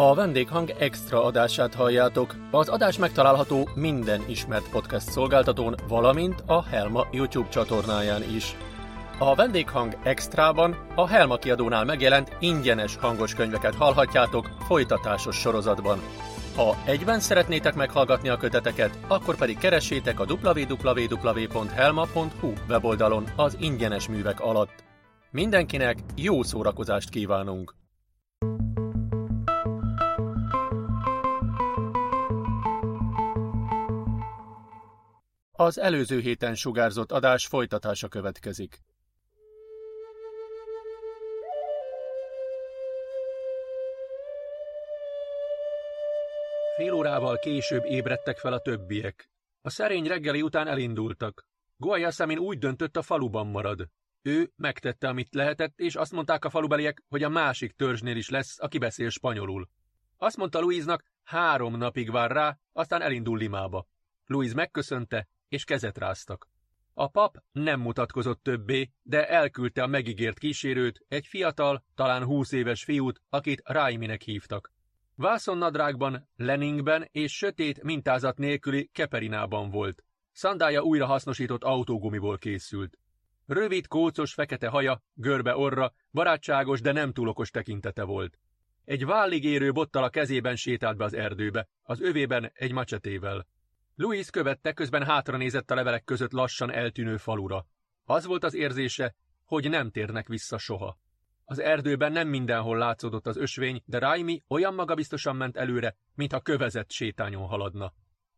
A vendéghang extra adását halljátok. Az adás megtalálható minden ismert podcast szolgáltatón, valamint a Helma YouTube csatornáján is. A vendéghang extrában a Helma kiadónál megjelent ingyenes hangos könyveket hallhatjátok folytatásos sorozatban. Ha egyben szeretnétek meghallgatni a köteteket, akkor pedig keressétek a www.helma.hu weboldalon az ingyenes művek alatt. Mindenkinek jó szórakozást kívánunk! Az előző héten sugárzott adás folytatása következik. Fél órával később ébredtek fel a többiek. A szerény reggeli után elindultak. Guayasamin úgy döntött, a faluban marad. Ő megtette, amit lehetett, és azt mondták a falubeliek, hogy a másik törzsnél is lesz, aki beszél spanyolul. Azt mondta Louise-nak, három napig vár rá, aztán elindul Limába. Louise megköszönte, és kezet ráztak. A pap nem mutatkozott többé, de elküldte a megígért kísérőt, egy fiatal, talán húsz éves fiút, akit Raiminek hívtak. Vászonnadrágban, Lenningben és sötét mintázat nélküli Keperinában volt. Szandája újra hasznosított autógumiból készült. Rövid, kócos, fekete haja, görbe orra, barátságos, de nem túl okos tekintete volt. Egy vállig érő bottal a kezében sétált be az erdőbe, az övében egy macsetével. Louis követte, közben hátra nézett a levelek között lassan eltűnő falura. Az volt az érzése, hogy nem térnek vissza soha. Az erdőben nem mindenhol látszódott az ösvény, de Raimi olyan magabiztosan ment előre, mintha kövezett sétányon haladna.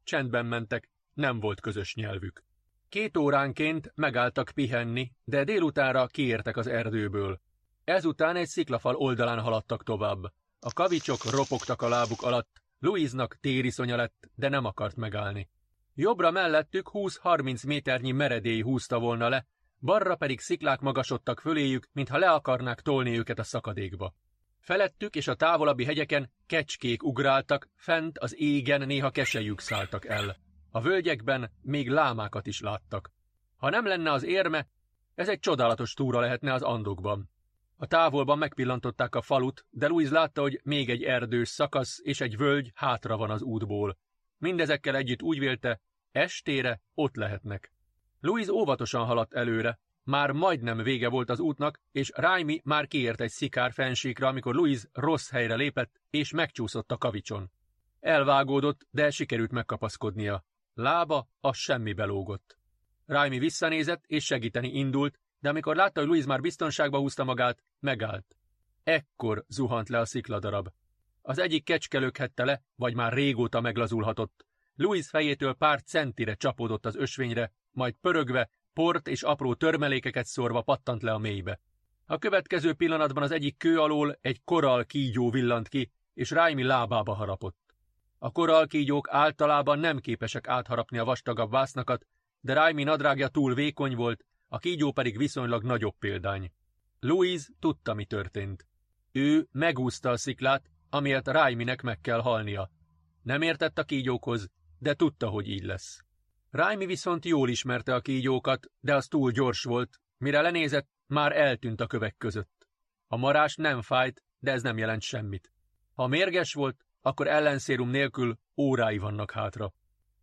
Csendben mentek, nem volt közös nyelvük. Két óránként megálltak pihenni, de délutánra kiértek az erdőből. Ezután egy sziklafal oldalán haladtak tovább. A kavicsok ropogtak a lábuk alatt, Louisnak tériszonya lett, de nem akart megállni. Jobbra mellettük 20-30 méternyi meredély húzta volna le, balra pedig sziklák magasodtak föléjük, mintha le akarnák tolni őket a szakadékba. Felettük és a távolabbi hegyeken kecskék ugráltak, fent az égen néha kesejük szálltak el. A völgyekben még lámákat is láttak. Ha nem lenne az érme, ez egy csodálatos túra lehetne az andokban. A távolban megpillantották a falut, de Louis látta, hogy még egy erdős szakasz és egy völgy hátra van az útból. Mindezekkel együtt úgy vélte, estére ott lehetnek. Louis óvatosan haladt előre. Már majdnem vége volt az útnak, és Raimi már kiért egy szikár fensíkra, amikor Louis rossz helyre lépett, és megcsúszott a kavicson. Elvágódott, de sikerült megkapaszkodnia. Lába a semmi belógott. Raimi visszanézett, és segíteni indult, de amikor látta, hogy Louis már biztonságba húzta magát, megállt. Ekkor zuhant le a szikladarab. Az egyik kecske le, vagy már régóta meglazulhatott. Louis fejétől pár centire csapódott az ösvényre, majd pörögve, port és apró törmelékeket szórva pattant le a mélybe. A következő pillanatban az egyik kő alól egy koral kígyó villant ki, és Raimi lábába harapott. A koralkígyók általában nem képesek átharapni a vastagabb vásznakat, de Raimi nadrágja túl vékony volt, a kígyó pedig viszonylag nagyobb példány. Louise tudta, mi történt. Ő megúszta a sziklát, amiért Raiminek meg kell halnia. Nem értett a kígyókhoz, de tudta, hogy így lesz. Raimi viszont jól ismerte a kígyókat, de az túl gyors volt, mire lenézett, már eltűnt a kövek között. A marás nem fájt, de ez nem jelent semmit. Ha mérges volt, akkor ellenszérum nélkül órái vannak hátra.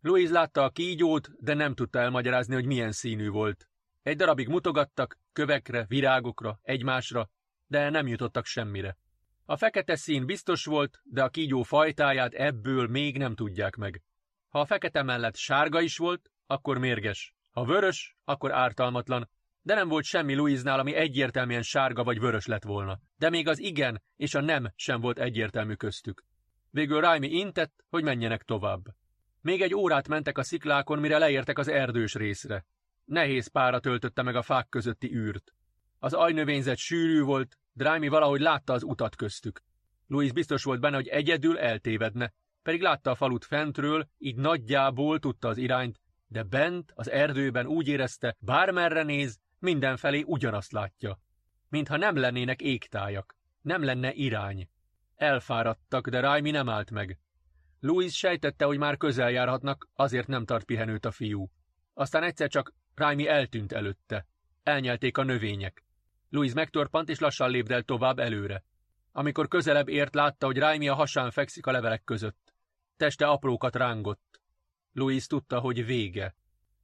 Louise látta a kígyót, de nem tudta elmagyarázni, hogy milyen színű volt. Egy darabig mutogattak, kövekre, virágokra, egymásra, de nem jutottak semmire. A fekete szín biztos volt, de a kígyó fajtáját ebből még nem tudják meg. Ha a fekete mellett sárga is volt, akkor mérges. Ha vörös, akkor ártalmatlan, de nem volt semmi Louise-nál, ami egyértelműen sárga vagy vörös lett volna. De még az igen és a nem sem volt egyértelmű köztük. Végül Raimi intett, hogy menjenek tovább. Még egy órát mentek a sziklákon, mire leértek az erdős részre. Nehéz pára töltötte meg a fák közötti űrt. Az ajnövényzet sűrű volt, Raimi valahogy látta az utat köztük. Louis biztos volt benne, hogy egyedül eltévedne, pedig látta a falut fentről, így nagyjából tudta az irányt, de bent, az erdőben úgy érezte, bármerre néz, mindenfelé ugyanazt látja. Mintha nem lennének égtájak, nem lenne irány. Elfáradtak, de Raimi nem állt meg. Louis sejtette, hogy már közel járhatnak, azért nem tart pihenőt a fiú. Aztán egyszer csak Raimi eltűnt előtte. Elnyelték a növények. Louis megtorpant, és lassan lépdelt tovább előre. Amikor közelebb ért, látta, hogy Raimi a hasán fekszik a levelek között. Teste aprókat rángott. Louis tudta, hogy vége.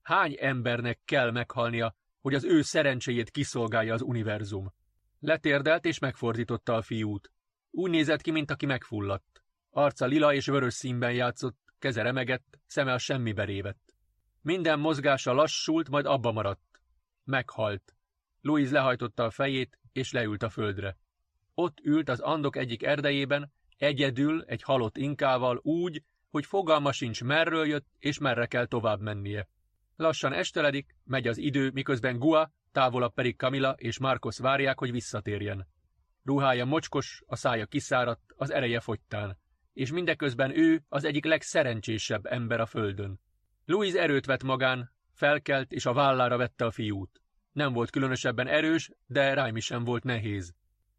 Hány embernek kell meghalnia, hogy az ő szerencséjét kiszolgálja az univerzum? Letérdelt és megfordította a fiút. Úgy nézett ki, mint aki megfulladt. Arca lila és vörös színben játszott, keze remegett, szeme a semmibe révett. Minden mozgása lassult, majd abba maradt. Meghalt. Louise lehajtotta a fejét, és leült a földre. Ott ült az andok egyik erdejében, egyedül, egy halott inkával úgy, hogy fogalma sincs merről jött, és merre kell tovább mennie. Lassan esteledik, megy az idő, miközben Gua, távolabb pedig Kamila és Marcos várják, hogy visszatérjen. Ruhája mocskos, a szája kiszáradt, az ereje fogytán, és mindeközben ő az egyik legszerencsésebb ember a földön. Louis erőt vett magán, felkelt és a vállára vette a fiút. Nem volt különösebben erős, de Rájmi sem volt nehéz.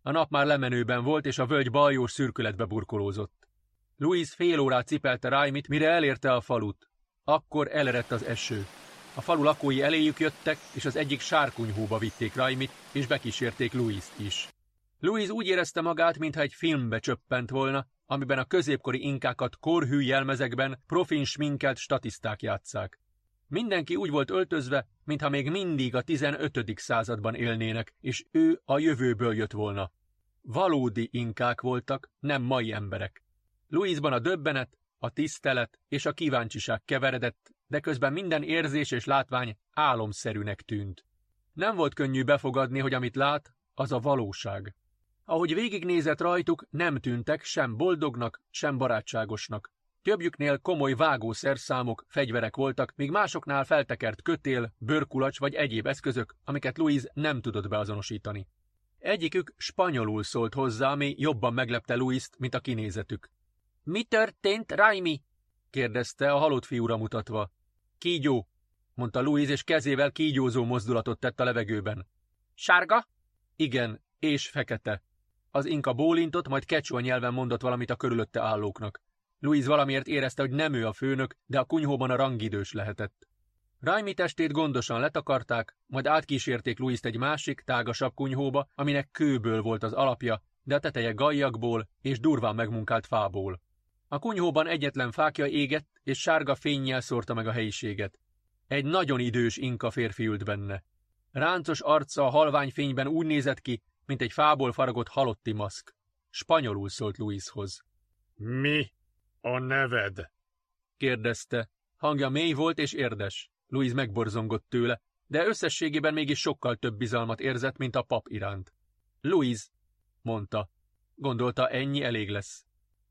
A nap már lemenőben volt, és a völgy baljós szürkületbe burkolózott. Louis fél órát cipelte Rájmit, mire elérte a falut. Akkor elerett az eső. A falu lakói eléjük jöttek, és az egyik sárkunyhóba vitték Rájmit, és bekísérték Louis-t is. Louis úgy érezte magát, mintha egy filmbe csöppent volna, amiben a középkori inkákat korhű jelmezekben profin sminkelt statiszták játszák. Mindenki úgy volt öltözve, mintha még mindig a 15. században élnének, és ő a jövőből jött volna. Valódi inkák voltak, nem mai emberek. Louisban a döbbenet, a tisztelet és a kíváncsiság keveredett, de közben minden érzés és látvány álomszerűnek tűnt. Nem volt könnyű befogadni, hogy amit lát, az a valóság. Ahogy végignézett rajtuk, nem tűntek sem boldognak, sem barátságosnak. Többjüknél komoly vágószerszámok, fegyverek voltak, míg másoknál feltekert kötél, bőrkulacs vagy egyéb eszközök, amiket Louise nem tudott beazonosítani. Egyikük spanyolul szólt hozzá, ami jobban meglepte Louise-t, mint a kinézetük. Mi történt, Raimi? kérdezte a halott fiúra mutatva. Kígyó, mondta Louise, és kezével kígyózó mozdulatot tett a levegőben. Sárga? Igen, és fekete. Az inka bólintott, majd kecsua nyelven mondott valamit a körülötte állóknak. Louise valamiért érezte, hogy nem ő a főnök, de a kunyhóban a rangidős lehetett. Raimi testét gondosan letakarták, majd átkísérték Louis-t egy másik, tágasabb kunyhóba, aminek kőből volt az alapja, de a teteje gajjakból és durván megmunkált fából. A kunyhóban egyetlen fákja égett, és sárga fényjel szórta meg a helyiséget. Egy nagyon idős inka férfi ült benne. Ráncos arca a halvány fényben úgy nézett ki, mint egy fából faragott halotti maszk. Spanyolul szólt Louishoz. Mi a neved? kérdezte. Hangja mély volt és érdes. Louis megborzongott tőle, de összességében mégis sokkal több bizalmat érzett, mint a pap iránt. Louis, mondta. Gondolta, ennyi elég lesz.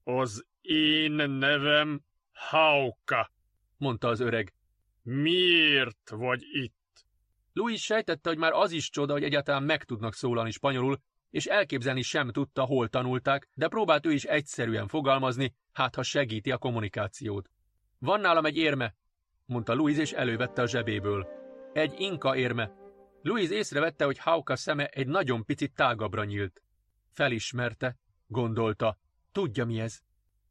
Az én nevem Hauka, mondta az öreg. Miért vagy itt? Louis sejtette, hogy már az is csoda, hogy egyáltalán meg tudnak szólalni spanyolul, és elképzelni sem tudta, hol tanulták, de próbált ő is egyszerűen fogalmazni, hát ha segíti a kommunikációt. Van nálam egy érme, mondta Louis, és elővette a zsebéből. Egy inka érme. Louis észrevette, hogy Hauka szeme egy nagyon picit tágabbra nyílt. Felismerte, gondolta. Tudja mi ez?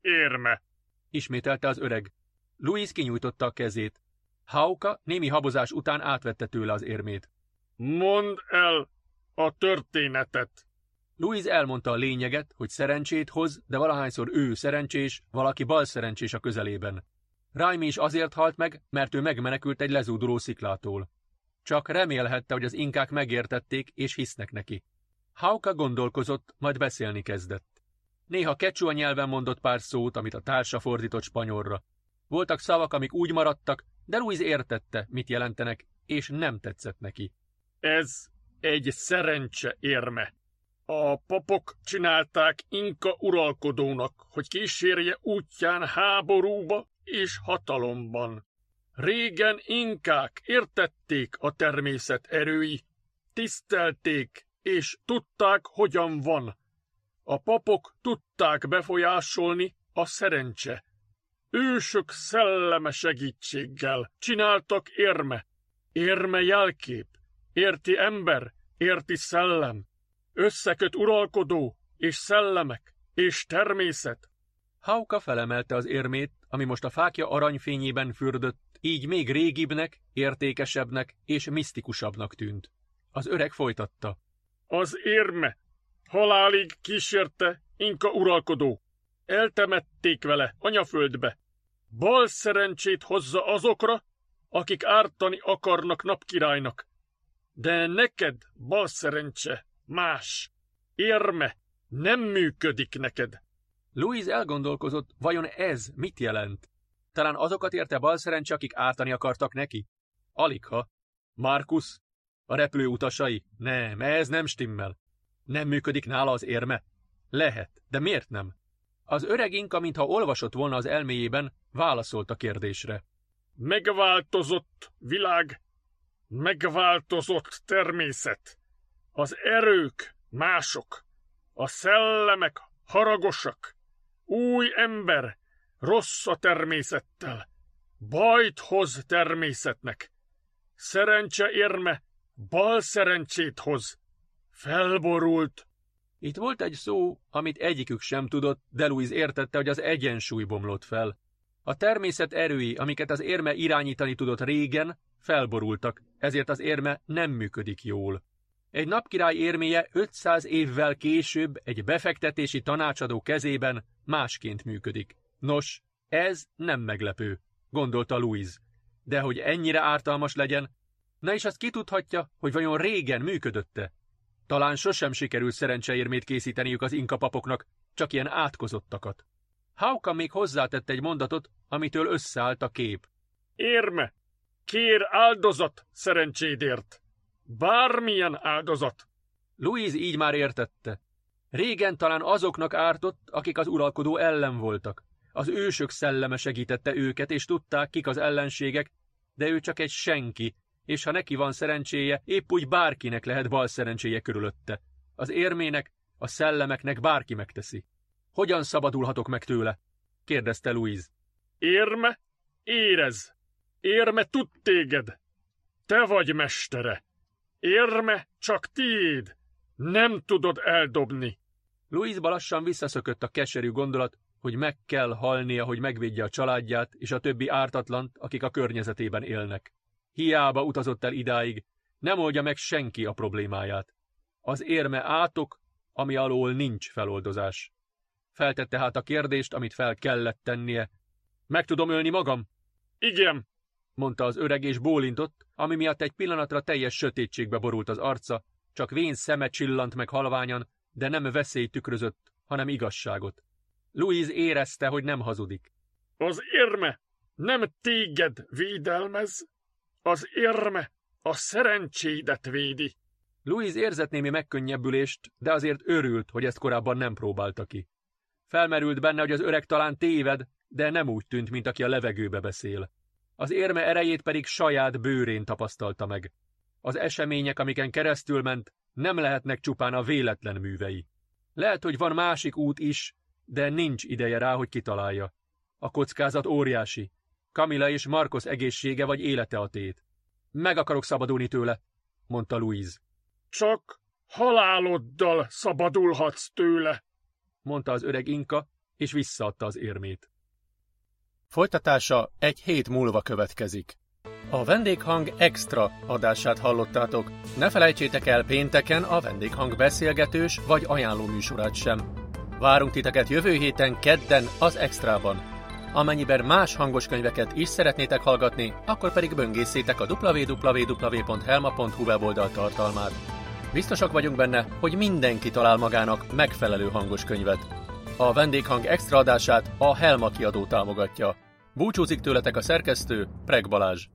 Érme, ismételte az öreg. Louis kinyújtotta a kezét. Hauka némi habozás után átvette tőle az érmét. Mondd el a történetet. Louis elmondta a lényeget, hogy szerencsét hoz, de valahányszor ő szerencsés, valaki bal szerencsés a közelében. Raimi is azért halt meg, mert ő megmenekült egy lezúduló sziklától. Csak remélhette, hogy az inkák megértették és hisznek neki. Hauka gondolkozott, majd beszélni kezdett. Néha kecsua nyelven mondott pár szót, amit a társa fordított spanyolra. Voltak szavak, amik úgy maradtak, de Louis értette, mit jelentenek, és nem tetszett neki. Ez egy szerencse érme. A papok csinálták inka uralkodónak, hogy kísérje útján háborúba és hatalomban. Régen inkák értették a természet erői, tisztelték és tudták, hogyan van. A papok tudták befolyásolni a szerencse. Ősök szelleme segítséggel csináltak érme. Érme jelkép, érti ember, érti szellem. Összeköt uralkodó, és szellemek, és természet. Hauka felemelte az érmét, ami most a fákja aranyfényében fürdött, így még régibbnek, értékesebbnek és misztikusabbnak tűnt. Az öreg folytatta. Az érme Halálig kísérte Inka uralkodó. Eltemették vele anyaföldbe. Bal szerencsét hozza azokra, akik ártani akarnak napkirálynak. De neked, bal szerencse, más. Érme, nem működik neked. Louis elgondolkozott, vajon ez mit jelent? Talán azokat érte bal szerencse, akik ártani akartak neki? Aligha. Markus? A repülő utasai? Nem, ez nem stimmel. Nem működik nála az érme? Lehet, de miért nem? Az öreg inka, mintha olvasott volna az elméjében, válaszolt a kérdésre. Megváltozott világ, megváltozott természet. Az erők mások, a szellemek haragosak. Új ember, rossz a természettel, bajt hoz természetnek. Szerencse érme, bal szerencsét hoz. Felborult. Itt volt egy szó, amit egyikük sem tudott, de Louise értette, hogy az egyensúly bomlott fel. A természet erői, amiket az érme irányítani tudott régen, felborultak, ezért az érme nem működik jól. Egy napkirály érméje 500 évvel később egy befektetési tanácsadó kezében másként működik. Nos, ez nem meglepő, gondolta Louise. De hogy ennyire ártalmas legyen, na és azt kitudhatja, hogy vajon régen működötte. Talán sosem sikerül szerencseérmét készíteniük az inkapapoknak, csak ilyen átkozottakat. Hauka még hozzátett egy mondatot, amitől összeállt a kép. Érme! Kér áldozat szerencsédért! Bármilyen áldozat! Louise így már értette. Régen talán azoknak ártott, akik az uralkodó ellen voltak. Az ősök szelleme segítette őket, és tudták, kik az ellenségek, de ő csak egy senki, és ha neki van szerencséje, épp úgy bárkinek lehet bal szerencséje körülötte. Az érmének, a szellemeknek bárki megteszi. Hogyan szabadulhatok meg tőle? kérdezte Louise. Érme, érez! Érme tud téged! Te vagy mestere! Érme csak tiéd! Nem tudod eldobni! Louise lassan visszaszökött a keserű gondolat, hogy meg kell halnia, hogy megvédje a családját és a többi ártatlant, akik a környezetében élnek. Hiába utazott el idáig, nem oldja meg senki a problémáját. Az érme átok, ami alól nincs feloldozás. Feltette hát a kérdést, amit fel kellett tennie. Meg tudom ölni magam? Igen, mondta az öreg és bólintott, ami miatt egy pillanatra teljes sötétségbe borult az arca, csak vén szeme csillant meg halványan, de nem veszély tükrözött, hanem igazságot. Louise érezte, hogy nem hazudik. Az érme nem téged védelmez, az érme a szerencsédet védi. Louise érzett némi megkönnyebbülést, de azért örült, hogy ezt korábban nem próbálta ki. Felmerült benne, hogy az öreg talán téved, de nem úgy tűnt, mint aki a levegőbe beszél. Az érme erejét pedig saját bőrén tapasztalta meg. Az események, amiken keresztül ment, nem lehetnek csupán a véletlen művei. Lehet, hogy van másik út is, de nincs ideje rá, hogy kitalálja. A kockázat óriási. Kamila és Marcos egészsége vagy élete a tét. Meg akarok szabadulni tőle, mondta Louise. Csak haláloddal szabadulhatsz tőle, mondta az öreg inka, és visszaadta az érmét. Folytatása egy hét múlva következik. A vendéghang extra adását hallottátok. Ne felejtsétek el pénteken a vendéghang beszélgetős vagy ajánló műsorát sem. Várunk titeket jövő héten kedden az extrában. Amennyiben más hangos könyveket is szeretnétek hallgatni, akkor pedig böngészétek a www.helma.hu weboldal tartalmát. Biztosak vagyunk benne, hogy mindenki talál magának megfelelő hangos könyvet. A vendéghang extra adását a Helma kiadó támogatja. Búcsúzik tőletek a szerkesztő, Preg Balázs.